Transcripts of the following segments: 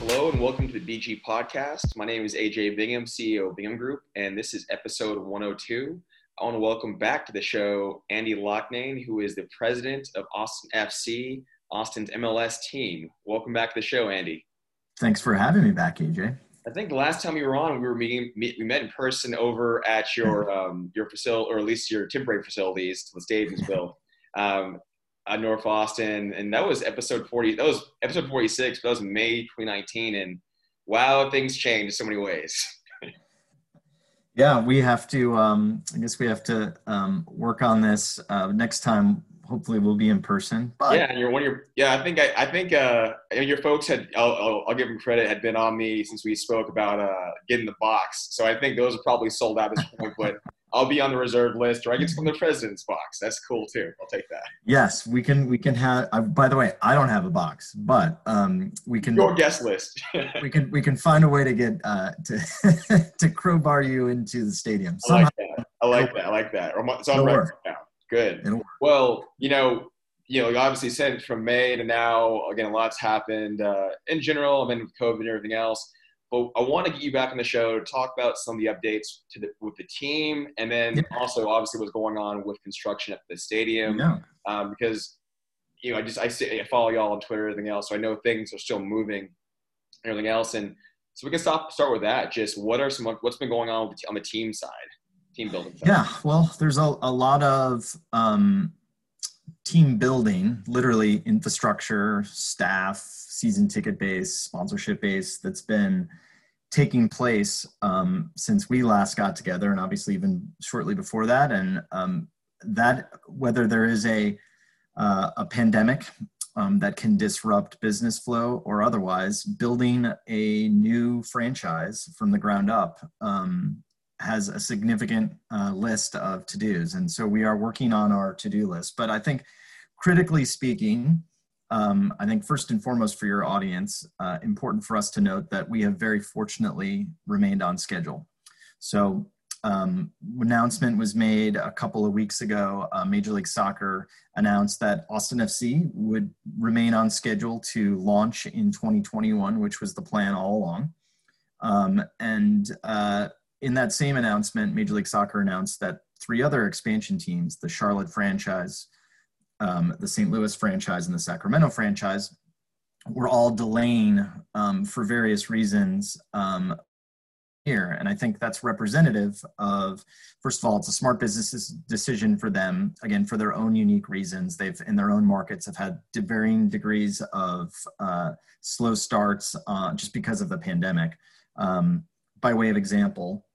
Hello and welcome to the BG Podcast. My name is AJ Bingham, CEO of Bingham Group, and this is episode 102. I want to welcome back to the show Andy Loughnane, who is the president of Austin FC, Austin's MLS team. Welcome back to the show, Andy. Thanks for having me back, AJ. I think the last time we were on, we were meeting. We met in person over at your um, your facility, or at least your temporary facilities the stadium's built. Um, at North Austin, and that was episode forty. That was episode forty six. That was May 2019, and wow, things changed in so many ways. yeah, we have to. Um, I guess we have to um, work on this uh, next time. Hopefully, we'll be in person. But yeah, and you're one of your. Yeah, I think I, I think uh, your folks had. I'll, I'll, I'll, give them credit. Had been on me since we spoke about uh, getting the box. So I think those are probably sold out at this point. But I'll be on the reserve list, or I get to come to the president's box. That's cool too. I'll take that. Yes, we can. We can have. Uh, by the way, I don't have a box, but um, we can. Your guest list. we can. We can find a way to get uh, to to crowbar you into the stadium. Somehow, I like that. I like that. I like that. So I'm right now. Good. Well, you know, you know, obviously since from May to now, again, a lot's happened uh, in general. I mean, with COVID and everything else. But I want to get you back on the show to talk about some of the updates to the, with the team, and then yeah. also obviously what's going on with construction at the stadium. Yeah. Um, because you know, I just I, see, I follow y'all on Twitter and everything else, so I know things are still moving, and everything else. And so we can stop start with that. Just what are some what's been going on on the team side, team building. Side? Yeah, well, there's a, a lot of um, team building, literally infrastructure, staff, season ticket base, sponsorship base that's been taking place um, since we last got together, and obviously even shortly before that. And um, that whether there is a uh, a pandemic um, that can disrupt business flow or otherwise, building a new franchise from the ground up um, has a significant uh, list of to dos. And so we are working on our to do list. But I think, critically speaking, um, I think first and foremost for your audience, uh, important for us to note that we have very fortunately remained on schedule. So, um, announcement was made a couple of weeks ago. Uh, Major League Soccer announced that Austin FC would remain on schedule to launch in 2021, which was the plan all along. Um, and uh, in that same announcement, Major League Soccer announced that three other expansion teams, the Charlotte franchise, um, the St. Louis franchise, and the Sacramento franchise, were all delaying um, for various reasons um, here. And I think that's representative of, first of all, it's a smart business decision for them, again, for their own unique reasons. They've, in their own markets, have had varying degrees of uh, slow starts uh, just because of the pandemic. Um, by way of example,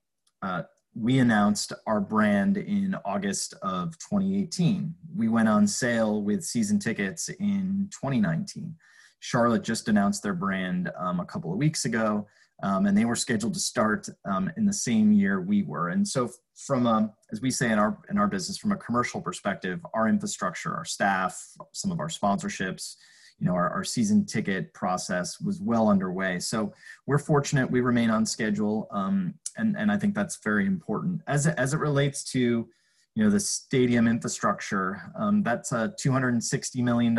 uh, we announced our brand in August of 2018. We went on sale with season tickets in 2019. Charlotte just announced their brand um, a couple of weeks ago, um, and they were scheduled to start um, in the same year we were. And so, from a, as we say in our in our business, from a commercial perspective, our infrastructure, our staff, some of our sponsorships, you know, our, our season ticket process was well underway. So we're fortunate we remain on schedule. Um, and, and I think that's very important. As it, as it relates to, you know, the stadium infrastructure, um, that's a $260 million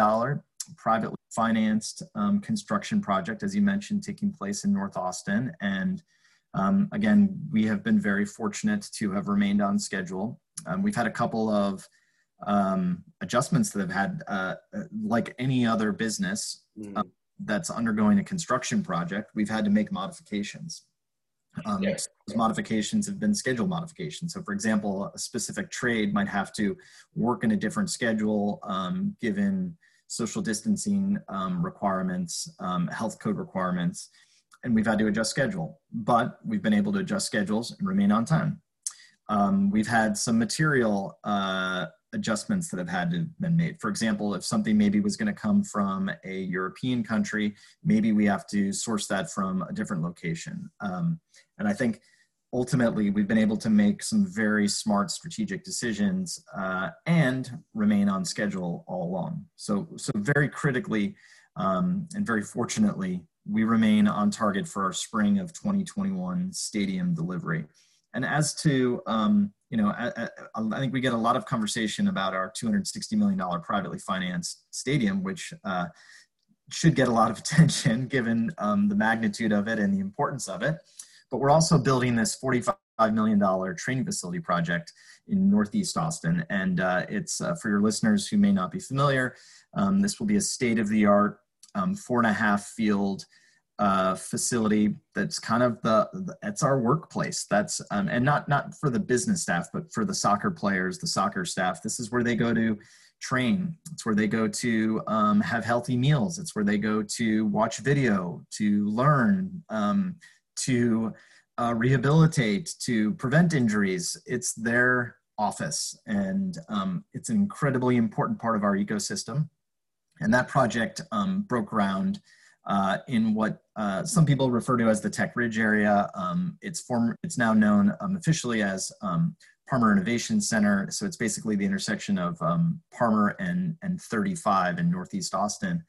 privately financed um, construction project, as you mentioned, taking place in North Austin. And um, again, we have been very fortunate to have remained on schedule. Um, we've had a couple of um, adjustments that have had, uh, like any other business mm. uh, that's undergoing a construction project, we've had to make modifications. Um. Those modifications have been schedule modifications. So, for example, a specific trade might have to work in a different schedule um, given social distancing um, requirements, um, health code requirements, and we've had to adjust schedule. But we've been able to adjust schedules and remain on time. Um, we've had some material uh, adjustments that have had to been made. For example, if something maybe was going to come from a European country, maybe we have to source that from a different location. Um, and I think ultimately we've been able to make some very smart strategic decisions uh, and remain on schedule all along. So, so very critically um, and very fortunately, we remain on target for our spring of 2021 stadium delivery. And as to um, you know, I, I, think we get a lot of conversation about our $260 million privately financed stadium, which uh, should get a lot of attention given um, the magnitude of it and the importance of it. But we're also building this $45 million training facility project in Northeast Austin. And uh, it's uh, for your listeners who may not be familiar, um, this will be a state of the art um, four and a half field uh, facility that's kind of the, it's our workplace. That's um, and not not for the business staff but for the soccer players the soccer staff. This is where they go to train. It's where they go to um, have healthy meals. It's where they go to watch video to learn um, to uh, rehabilitate to prevent injuries. It's their office. And um, it's an incredibly important part of our ecosystem. And that project um, broke ground uh, in what uh, some people refer to as the Tech Ridge area. Um, it's former, it's now known um, officially as um, Parmer Innovation Center. So it's basically the intersection of um, Parmer and, and 35 in Northeast Austin.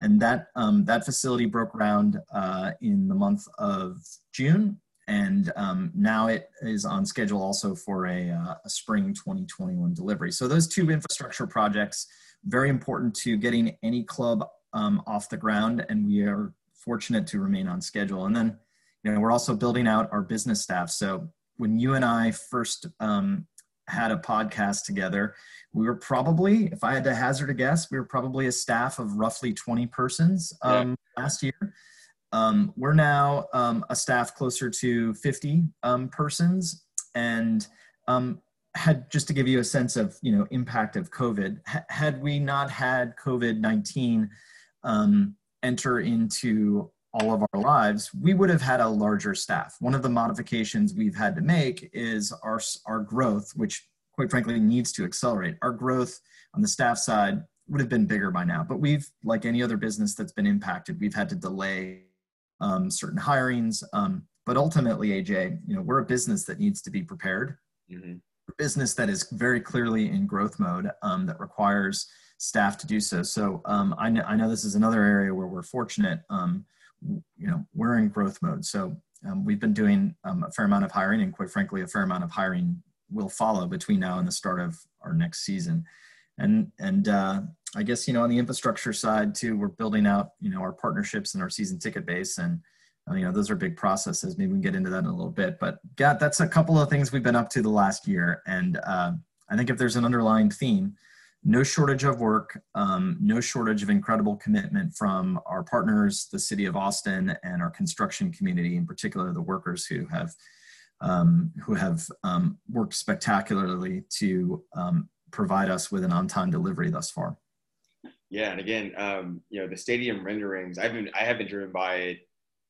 And that, um, that facility broke ground uh, in the month of June. And um, now it is on schedule also for a, uh, a spring 2021 delivery. So those two infrastructure projects, very important to getting any club um, off the ground, and we are fortunate to remain on schedule. And then, you know, we're also building out our business staff. So when you and I first um, had a podcast together, we were probably, if I had to hazard a guess, we were probably a staff of roughly 20 persons um, yeah. last year. Um, we're now um, a staff closer to 50 um, persons, and um, had just to give you a sense of you know impact of COVID. Ha- had we not had COVID 19 um, enter into all of our lives, we would have had a larger staff. One of the modifications we've had to make is our, our growth, which quite frankly needs to accelerate. Our growth on the staff side would have been bigger by now, but we've, like any other business that's been impacted, we've had to delay um, certain hirings. Um, but ultimately, AJ, you know, we're a business that needs to be prepared. Mm-hmm. A business that is very clearly in growth mode um, that requires staff to do so. So um, I, know, I know this is another area where we're fortunate. Um, you know, we're in growth mode. So um, we've been doing um, a fair amount of hiring, and quite frankly, a fair amount of hiring will follow between now and the start of our next season. And and uh, I guess you know on the infrastructure side too, we're building out you know our partnerships and our season ticket base, and uh, you know those are big processes. Maybe we can get into that in a little bit. But yeah, that's a couple of things we've been up to the last year, and uh, I think if there's an underlying theme no shortage of work, um, no shortage of incredible commitment from our partners, the city of Austin, and our construction community, in particular the workers who have um, who have um, worked spectacularly to um, provide us with an on-time delivery thus far. Yeah, and again, um, you know, the stadium renderings. I've been I have been driven by it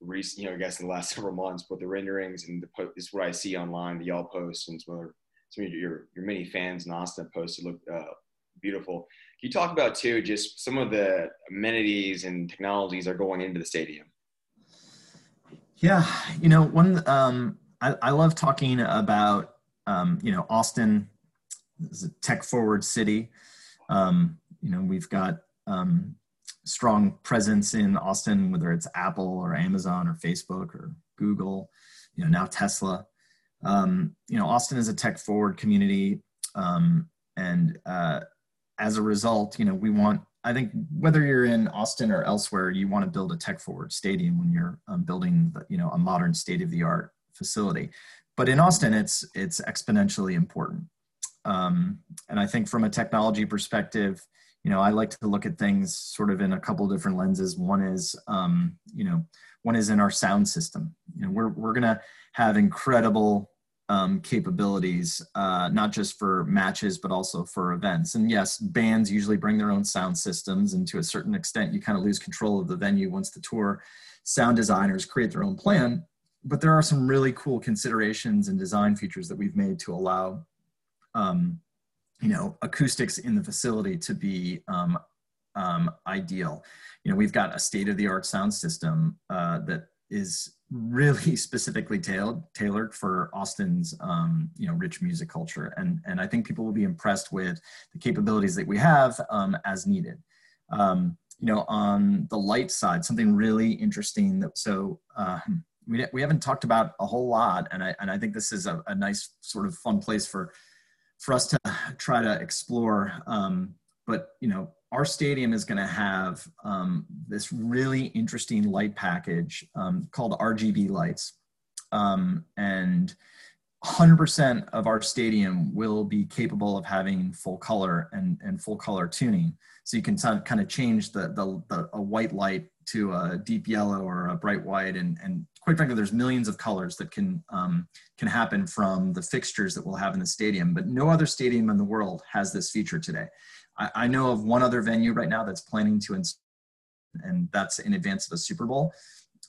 recent, you know, I guess in the last several months, but the renderings and the po- is what I see online, the y'all posts and some of your your many fans in Austin posts look uh, beautiful. Can you talk about too just some of the amenities and technologies are going into the stadium? Yeah, you know, one um, I, I love talking about um, you know Austin is a tech forward city. Um, you know, we've got um, strong presence in Austin, whether it's Apple or Amazon or Facebook or Google. You know, now Tesla. Um, you know, Austin is a tech forward community, um, and uh, as a result, you know, we want, I think whether you're in Austin or elsewhere, you want to build a tech forward stadium when you're um, building, you know, a modern state of the art facility. But in Austin, it's, it's exponentially important. Um, and I think from a technology perspective, you know, I like to look at things sort of in a couple different lenses. One is, um, you know, one is in our sound system. You know, we're, we're going to have incredible um, capabilities, uh, not just for matches, but also for events. And yes, bands usually bring their own sound systems, and to a certain extent, you kind of lose control of the venue once the tour sound designers create their own plan. But there are some really cool considerations and design features that we've made to allow, um, you know, acoustics in the facility to be um, um ideal. You know, we've got a state-of-the-art sound system uh, that is really specifically tailored tailored for Austin's um, you know rich music culture, and and I think people will be impressed with the capabilities that we have um, as needed. Um, you know, on the light side, something really interesting that so. Uh, we, we haven't talked about a whole lot, and I, and I think this is a, a nice sort of fun place for for us to try to explore. Um, but you know, our stadium is going to have um, this really interesting light package um, called RGB lights. Um, and 100% of our stadium will be capable of having full color and, and full color tuning. So you can kind of change the, the, the, a white light to a deep yellow or a bright white. And, and quite frankly, there's millions of colors that can, um, can happen from the fixtures that we'll have in the stadium, but no other stadium in the world has this feature today. I, I know of one other venue right now that's planning to install, and that's in advance of a Super Bowl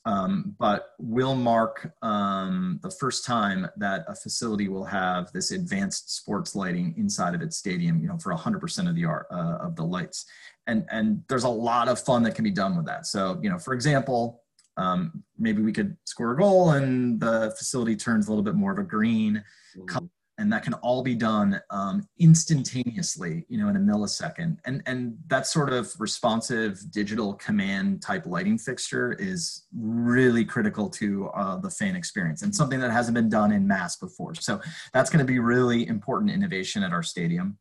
um, but will mark um, the first time that a facility will have this advanced sports lighting inside of its stadium, you know, for 100% of the art uh, of the lights. And, and there's a lot of fun that can be done with that. So, you know, for example, um, maybe we could score a goal and the facility turns a little bit more of a green mm-hmm and that can all be done um, instantaneously you know in a millisecond. And and that sort of responsive digital command type lighting fixture is really critical to uh, the fan experience and something that hasn't been done in mass before. So that's going to be really important innovation at our stadium.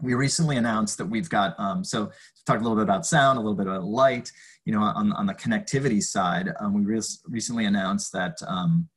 We recently announced that we've got um, so talked a little bit about sound a little bit about light you know on, on the connectivity side um, we re- recently announced that um,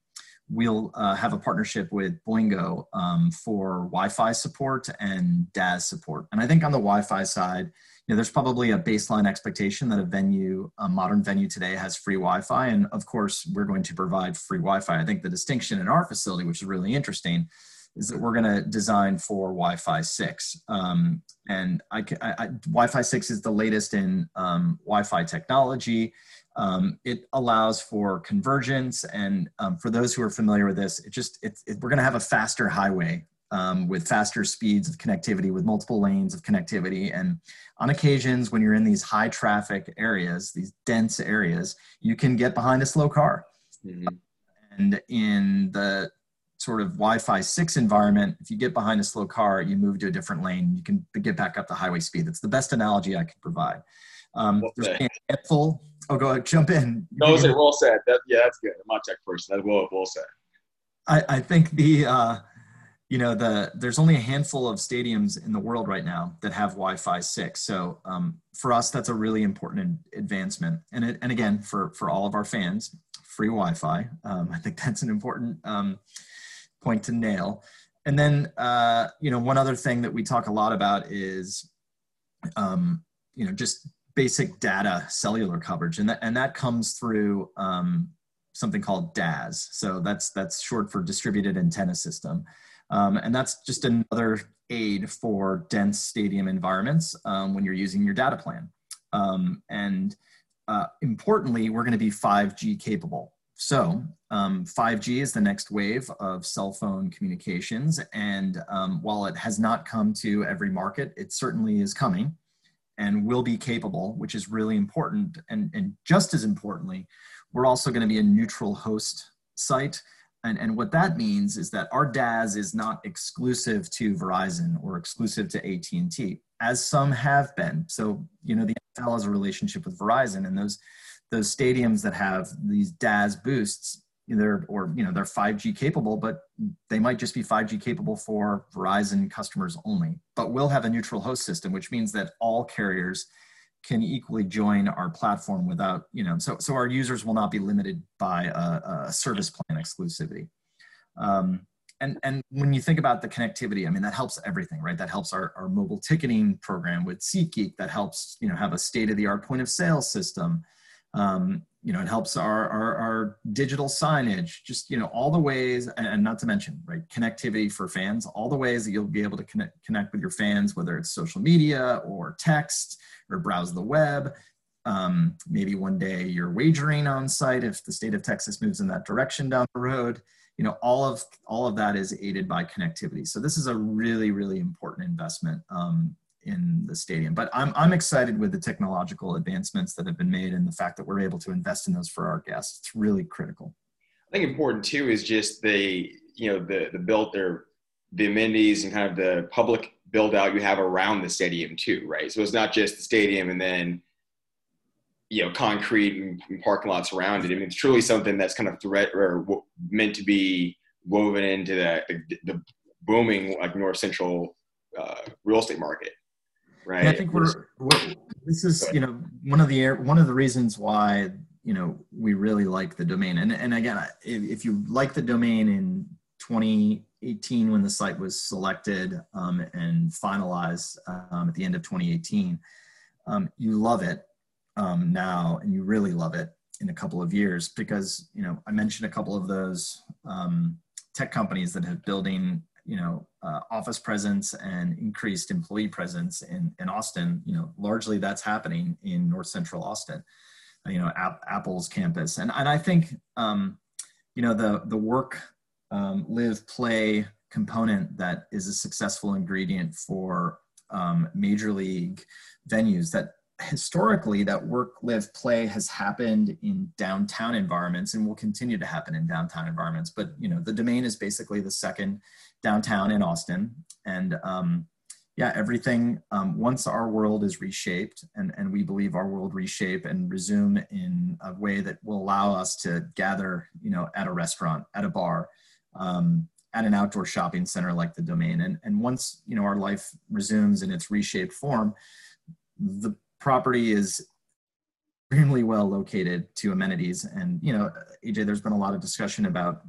we'll uh, have a partnership with Boingo um, for Wi-Fi support and DAS support. And I think on the Wi-Fi side, you know, there's probably a baseline expectation that a venue, a modern venue today, has free Wi-Fi, and of course, we're going to provide free Wi-Fi. I think the distinction in our facility, which is really interesting, is that we're going to design for Wi-Fi 6. Um, and I, I, I, Wi-Fi 6 is the latest in um, Wi-Fi technology. Um, it allows for convergence, and um, for those who are familiar with this, it just it, we're going to have a faster highway um, with faster speeds of connectivity, with multiple lanes of connectivity. And on occasions, when you're in these high traffic areas, these dense areas, you can get behind a slow car. Mm-hmm. And in the sort of Wi-Fi 6 environment, if you get behind a slow car, you move to a different lane, you can get back up the highway speed. That's the best analogy I can provide. Um, there's a handful Oh, go ahead, jump in. No, say well said. That, yeah, that's good. I'm not tech person. That's well, well said. I, I think the, uh, you know, the there's only a handful of stadiums in the world right now that have Wi-Fi six. So um, for us, that's a really important advancement. And it, and again, for for all of our fans, free Wi-Fi. Um, I think that's an important um, point to nail. And then, uh, you know, one other thing that we talk a lot about is, um, you know, just basic data cellular coverage, and that and that comes through um, something called DAS. So that's that's short for distributed antenna system, um, and that's just another aid for dense stadium environments um, when you're using your data plan. Um, and uh, importantly, we're going to be 5G capable. So, um, 5G is the next wave of cell phone communications. And um, while it has not come to every market, it certainly is coming and will be capable, which is really important. And, and just as importantly, we're also going to be a neutral host site. And, and what that means is that our DAS is not exclusive to Verizon or exclusive to AT&T, as some have been. So, you know, the NFL has a relationship with Verizon and those, those stadiums that have these DAS boosts they're or you know they're 5G capable, but they might just be 5G capable for Verizon customers only. But we'll have a neutral host system, which means that all carriers can equally join our platform without you know so so our users will not be limited by a, a service plan exclusivity. Um, and and when you think about the connectivity, I mean that helps everything, right? That helps our, our mobile ticketing program with SeatGeek. That helps you know have a state of the art point of sale system. Um, you know, it helps our, our, our, digital signage, just, you know, all the ways, and not to mention, right, connectivity for fans, all the ways that you'll be able to connect, connect with your fans, whether it's social media or text or browse the web. Um, maybe one day you're wagering on site if the state of Texas moves in that direction down the road. You know, all of all of that is aided by connectivity. So this is a really, really important investment um, in the stadium. But I'm, I'm excited with the technological advancements that have been made and the fact that we're able to invest in those for our guests. It's really critical. I think important too is just the, you know, the, the built there, the amenities and kind of the public build out you have around the stadium too, right? So it's not just the stadium and then, you know, concrete and, and parking lots around it. I mean, it's truly something that's kind of threat or w- meant to be woven into the, the, the booming like North Central uh, real estate market. Right? I think we're, we're this is you know one of the one of the reasons why you know we really like the domain and and again if you like the domain in 2018 when the site was selected um, and finalized um, at the end of 2018 um, you love it um, now and you really love it in a couple of years because you know i mentioned a couple of those um, tech companies that have building you know uh, office presence and increased employee presence in, in austin you know largely that's happening in north central austin you know App, apple's campus. And, and i think um, you know the the work um, live play component that is a successful ingredient for um, major league venues that historically that work live play has happened in downtown environments and will continue to happen in downtown environments. But you know the domain is basically the second downtown in austin. And um, yeah everything um, once our world is reshaped and, and we believe our world reshape and resume in a way that will allow us to gather you know at a restaurant at a bar um, at an outdoor shopping center like the domain. And, and once you know our life resumes in its reshaped form the property is extremely well located to amenities. And, you know, AJ, there's been a lot of discussion about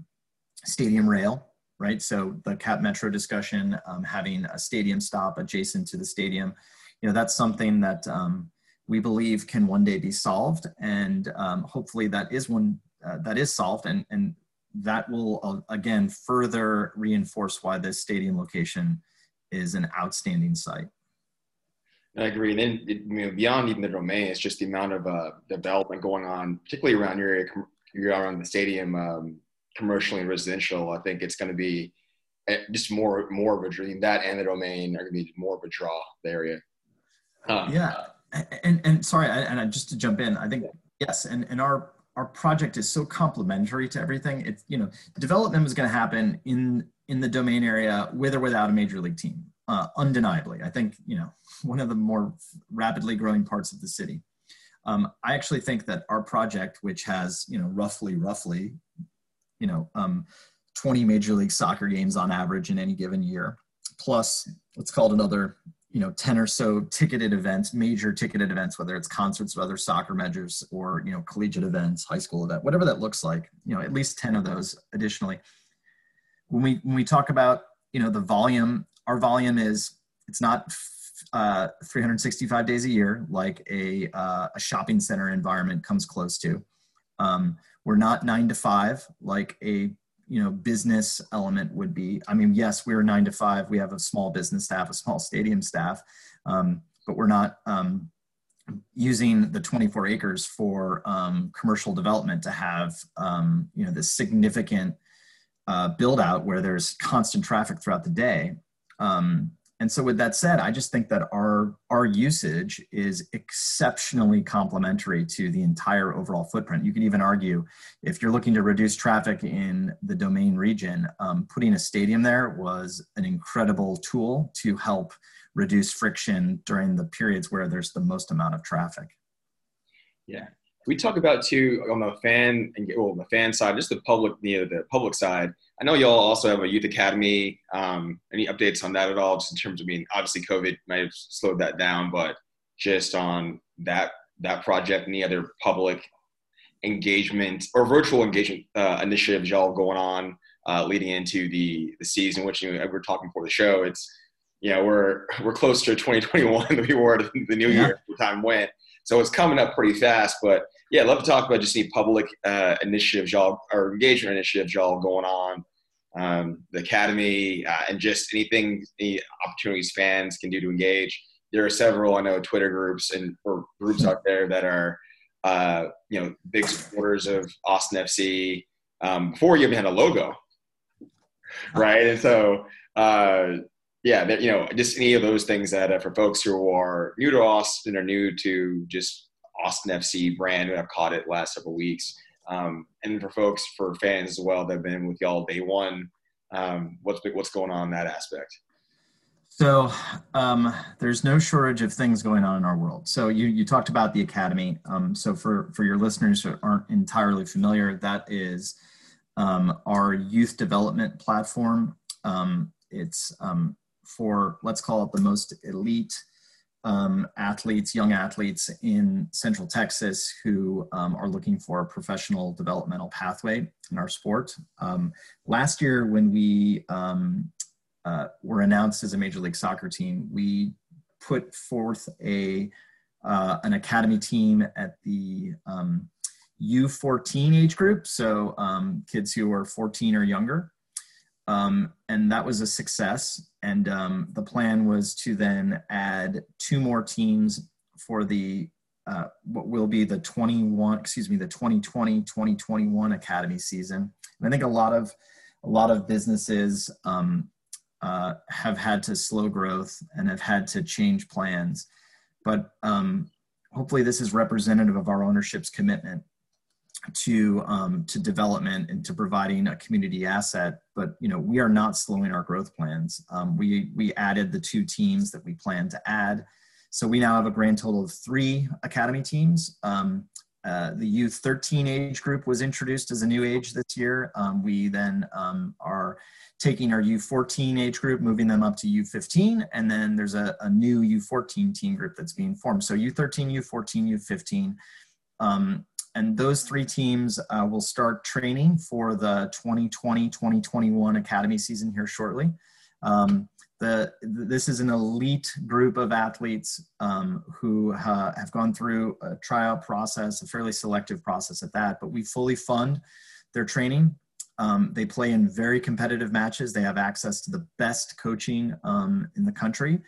stadium rail, right? So the Cap Metro discussion, um, having a stadium stop adjacent to the stadium, you know, that's something that um, we believe can one day be solved. And um, hopefully that is one uh, that is solved. And, and that will, uh, again, further reinforce why this stadium location is an outstanding site. I agree. And then you know, beyond even the domain, it's just the amount of uh, development going on, particularly around your area, around the stadium, um, commercially and residential. I think it's going to be eh, just more more of a dream. That and the domain are going to be more of a draw. The area. Um, yeah, and and sorry, and just to jump in, I think yes, and and our our project is so complementary to everything. It's you know, development is going to happen in in the domain area with or without a major league team uh, undeniably. I think, you know, one of the more rapidly growing parts of the city. Um, I actually think that our project, which has, you know, roughly, roughly, you know, um, 20 major league soccer games on average in any given year, plus what's called another, you know, 10 or so ticketed events, major ticketed events, whether it's concerts or other soccer measures or, you know, collegiate events, high school event, whatever that looks like, you know, at least 10 of those additionally. When we, when we talk about, you know, the volume our volume is it's not uh, 365 days a year like a, uh, a shopping center environment comes close to. Um, we're not nine to five like a you know business element would be. I mean, yes, we're nine to five. We have a small business staff, a small stadium staff, um, but we're not um, using the 24 acres for um, commercial development to have um, you know this significant uh, build out where there's constant traffic throughout the day um, and so with that said, I just think that our our usage is exceptionally complementary to the entire overall footprint. You can even argue if you're looking to reduce traffic in the domain region, um, putting a stadium there was an incredible tool to help reduce friction during the periods where there's the most amount of traffic. Yeah, we talk about too on the fan and well, the fan side, just the public, you know, the public side. I know y'all also have a youth academy. Um, any updates on that at all? Just in terms of being obviously COVID might have slowed that down, but just on that that project, any other public engagement or virtual engagement uh, initiatives y'all going on uh, leading into the the season, which you know, we're talking for the show. It's you know we're we're closer to 2021 than we were the new yeah. year. The time went. So it's coming up pretty fast. But yeah, I'd love to talk about just any public uh, initiatives y'all or engagement initiatives y'all going on, um, the academy, uh, and just anything, any opportunities fans can do to engage. There are several, I know, Twitter groups and or groups out there that are, uh, you know, big supporters of Austin FC um, before you even had a logo, right? And so uh, yeah, that, you know, just any of those things that uh, for folks who are new to Austin or new to just Austin FC brand who have caught it last several weeks, um, and for folks for fans as well that have been with y'all day one, um, what's what's going on in that aspect? So um, there's no shortage of things going on in our world. So you you talked about the academy. Um, so for for your listeners who aren't entirely familiar, that is um, our youth development platform. Um, it's for let's call it the most elite um, athletes, young athletes in Central Texas who um, are looking for a professional developmental pathway in our sport. Um, last year, when we um, uh, were announced as a Major League Soccer team, we put forth a uh, an academy team at the U14 um, age group, so um, kids who are 14 or younger. Um, and that was a success. And um, the plan was to then add two more teams for the uh, what will be the 21, excuse me, the 2020 2021 academy season. And I think a lot of a lot of businesses um, uh, have had to slow growth and have had to change plans. But um, hopefully, this is representative of our ownership's commitment to um, to development and to providing a community asset. But you know, we are not slowing our growth plans. Um, we we added the two teams that we plan to add, so we now have a grand total of three academy teams. Um, uh, the youth 13 age group was introduced as a new age this year. Um, we then um, are taking our U14 age group, moving them up to U15, and then there's a, a new U14 team group that's being formed. So U13, U14, U15. Um, and those three teams uh, will start training for the 2020-2021 academy season here shortly. Um, the, this is an elite group of athletes um, who uh, have gone through a tryout process, a fairly selective process at that, but we fully fund their training. Um, they play in very competitive matches. They have access to the best coaching um, in the country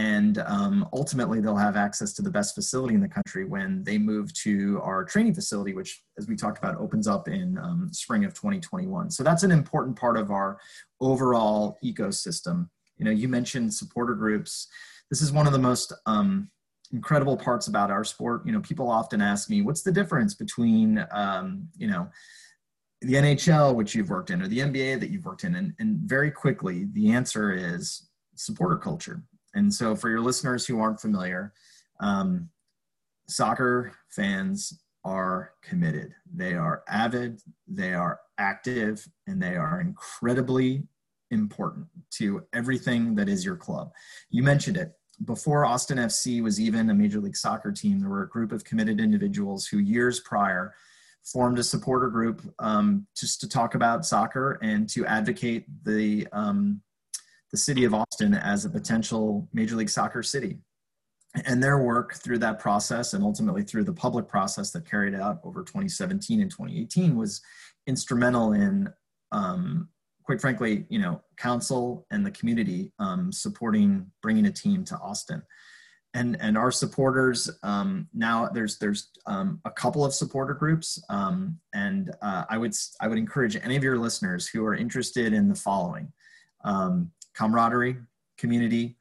and um, ultimately they'll have access to the best facility in the country when they move to our training facility which as we talked about opens up in um, spring of 2021 so that's an important part of our overall ecosystem. You know you mentioned supporter groups. This is one of the most um, incredible parts about our sport. You know people often ask me what's the difference between um, you know the nhl which you've worked in or the nba that you've worked in? And, and very quickly the answer is supporter culture and so, for your listeners who aren't familiar, um, soccer fans are committed. They are avid, they are active, and they are incredibly important to everything that is your club. You mentioned it. Before Austin FC was even a Major League Soccer team, there were a group of committed individuals who years prior formed a supporter group um, just to talk about soccer and to advocate the um, the city of Austin as a potential Major League Soccer city. And their work through that process and ultimately through the public process that carried out over 2017 and 2018 was instrumental in, um, quite frankly, you know, council and the community um, supporting bringing a team to Austin. And, and our supporters um, now there's there's um, a couple of supporter groups um, and uh, I would I would encourage any of your listeners who are interested in the following um, camaraderie, community,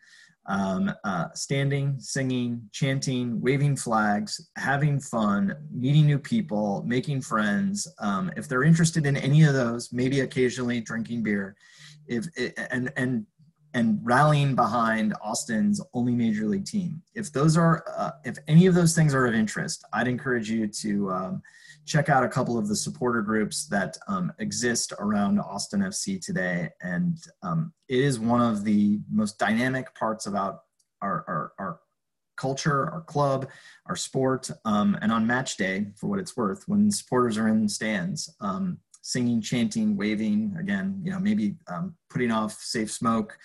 um, uh, standing, singing, chanting, waving flags, having fun, meeting new people, making friends. Um, if they're interested in any of those, maybe occasionally drinking beer, if and and and rallying behind Austin's only major league team. If those are, uh, if any of those things are of interest, I'd encourage you to um, check out a couple of the supporter groups that um, exist around Austin FC today. And um, it is one of the most dynamic parts about our, our, our culture, our club, our sport. Um, and on match day, for what it's worth, when supporters are in stands, um, singing, chanting, waving, again, you know, maybe um, putting off safe smoke.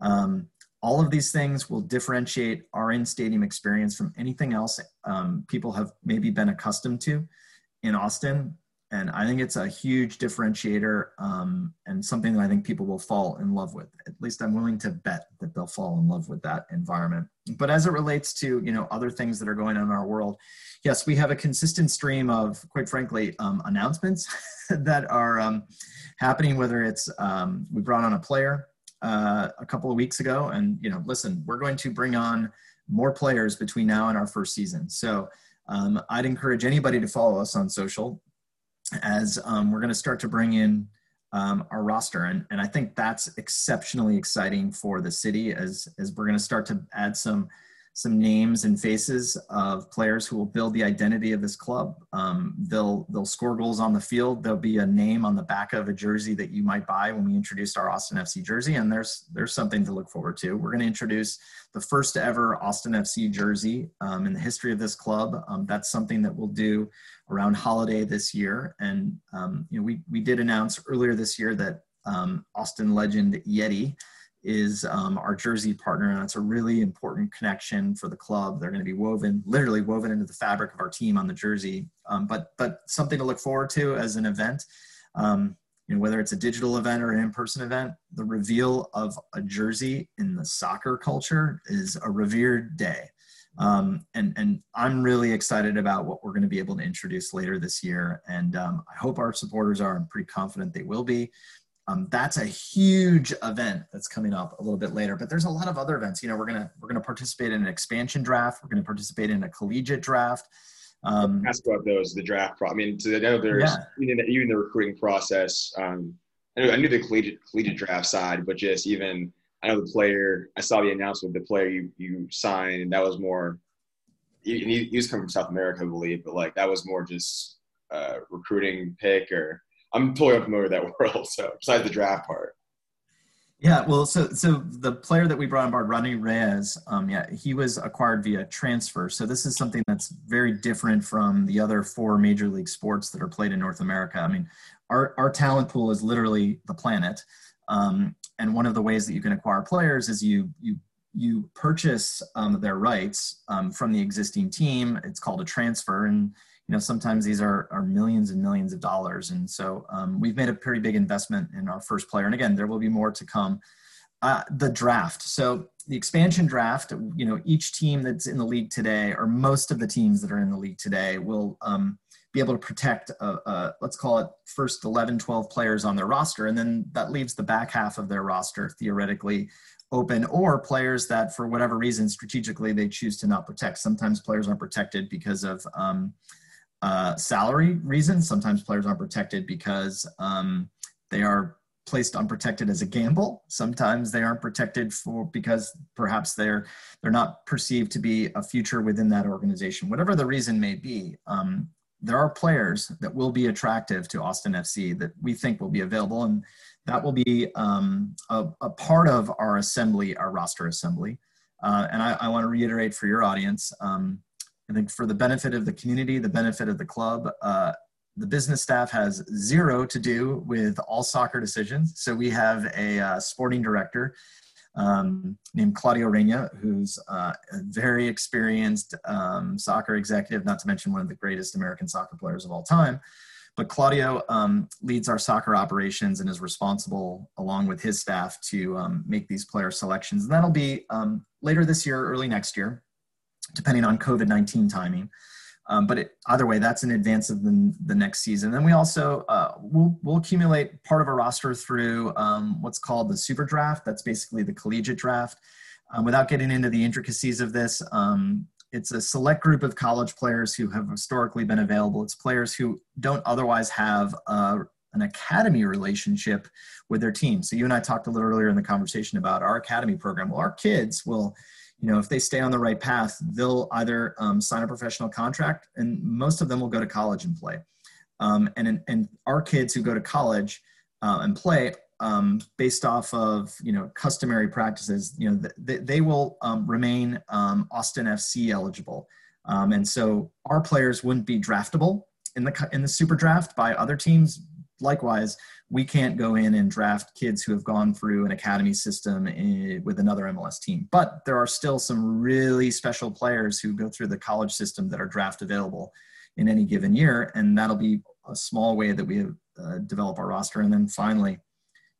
Um, all of these things will differentiate our in-stadium experience from anything else um, people have maybe been accustomed to in Austin. And I think it's a huge differentiator um, and something that I think people will fall in love with. At least I'm willing to bet that they'll fall in love with that environment. But as it relates to you know other things that are going on in our world, yes, we have a consistent stream of, quite frankly, um, announcements that are um, happening. Whether it's um, we brought on a player uh, a couple of weeks ago, and you know, listen, we're going to bring on more players between now and our first season. So um, I'd encourage anybody to follow us on social as um, we're going to start to bring in um, our roster. And, and I think that's exceptionally exciting for the city as, as we're going to start to add some, some names and faces of players who will build the identity of this club. Um, they'll they'll score goals on the field. There'll be a name on the back of a jersey that you might buy when we introduced our Austin FC jersey, and there's there's something to look forward to. We're going to introduce the first ever Austin FC jersey um, in the history of this club. Um, that's something that we'll do around holiday this year, and um, you know we we did announce earlier this year that um, Austin legend Yeti is um, our jersey partner, and that's a really important connection for the club. They're going to be woven, literally woven into the fabric of our team on the jersey. Um, but but something to look forward to as an event. Um, you know, whether it's a digital event or an in-person event, the reveal of a jersey in the soccer culture is a revered day. Um, and and I'm really excited about what we're going to be able to introduce later this year. And um, I hope our supporters are. I'm pretty confident they will be. Um, that's a huge event that's coming up a little bit later. But there's a lot of other events. You know, we're gonna we're gonna participate in an expansion draft. We're gonna participate in a collegiate draft. Um, Ask about those the draft. Pro- I mean, I know there's yeah. even, the, even the recruiting process. Um, I knew, I knew the collegiate collegiate draft side, but just even I know the player. I saw the announcement. The player you you signed, and that was more. He, he was coming from South America, I believe, but like that was more just uh, recruiting pick or I'm totally unfamiliar with that world. So besides the draft part. Yeah, well, so so the player that we brought on board, Rodney Redes, um, yeah, he was acquired via transfer. So this is something that's very different from the other four major league sports that are played in North America. I mean, our our talent pool is literally the planet, um, and one of the ways that you can acquire players is you you you purchase um, their rights um, from the existing team. It's called a transfer, and you know sometimes these are, are millions and millions of dollars. And so um, we've made a pretty big investment in our first player. And again there will be more to come. Uh, the draft. So the expansion draft you know each team that's in the league today or most of the teams that are in the league today will um, be able to protect a, let's call it first 11 12 players on their roster. And then that leaves the back half of their roster theoretically open or players that for whatever reason strategically they choose to not protect. Sometimes players aren't protected because of um, uh, salary reasons. Sometimes players aren't protected because um, they are placed unprotected as a gamble. Sometimes they aren't protected for because perhaps they're they're not perceived to be a future within that organization. Whatever the reason may be, um, there are players that will be attractive to Austin FC that we think will be available, and that will be um, a, a, part of our assembly, our roster assembly. Uh, and I, I want to reiterate for your audience. Um, I think for the benefit of the community, the benefit of the club, uh, the business staff has zero to do with all soccer decisions. So we have a uh, sporting director um, named Claudio Reyna, who's uh, a very experienced um, soccer executive, not to mention one of the greatest American soccer players of all time. But Claudio um, leads our soccer operations and is responsible, along with his staff, to um, make these player selections. And that'll be um, later this year, early next year depending on COVID 19 timing. Um, but it, either way, that's in advance of the, the next season. Then we also uh, we'll, we'll accumulate part of a roster through um, what's called the super draft. That's basically the collegiate draft. Um, without getting into the intricacies of this, um, it's a select group of college players who have historically been available. It's players who don't otherwise have uh, an academy relationship with their team. So you and I talked a little earlier in the conversation about our academy program. Well, our kids will you know if they stay on the right path they'll either um, sign a professional contract and most of them will go to college and play. Um, and and our kids who go to college uh, and play um, based off of you know customary practices you know they, they will um, remain um, austin fc eligible. Um, and so our players wouldn't be draftable in the in the super draft by other teams likewise we can't go in and draft kids who have gone through an academy system in, with another MLS team. But there are still some really special players who go through the college system that are draft available in any given year, and that'll be a small way that we uh, develop our roster. And then finally,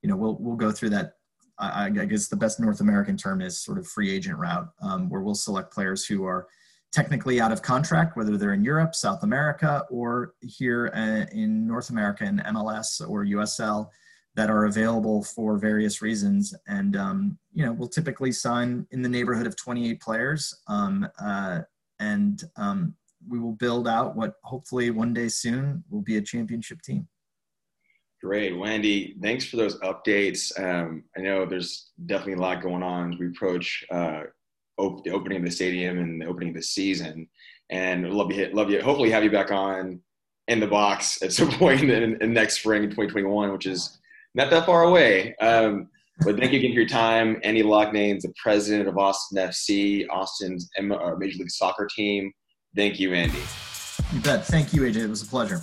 you know, we'll we'll go through that. I, I guess the best North American term is sort of free agent route, um, where we'll select players who are technically out of contract, whether they're in Europe, South America, or here uh, in North America in MLS or USL that are available for various reasons. And, um, you know, we'll typically sign in the neighborhood of 28 players. Um, uh, and um, we will build out what hopefully one day soon will be a championship team. Great, Wendy. Thanks for those updates. Um, I know there's definitely a lot going on as we approach uh, op- the opening of the stadium and the opening of the season. And love you, love you. Hopefully, have you back on in the box at some point in, in next spring in 2021, which is not that far away. Um, but thank you again for your time. Andy Loughnane, the president of Austin FC, Austin's Major League Soccer team. Thank you, Andy. You bet. Thank you, AJ. It was a pleasure.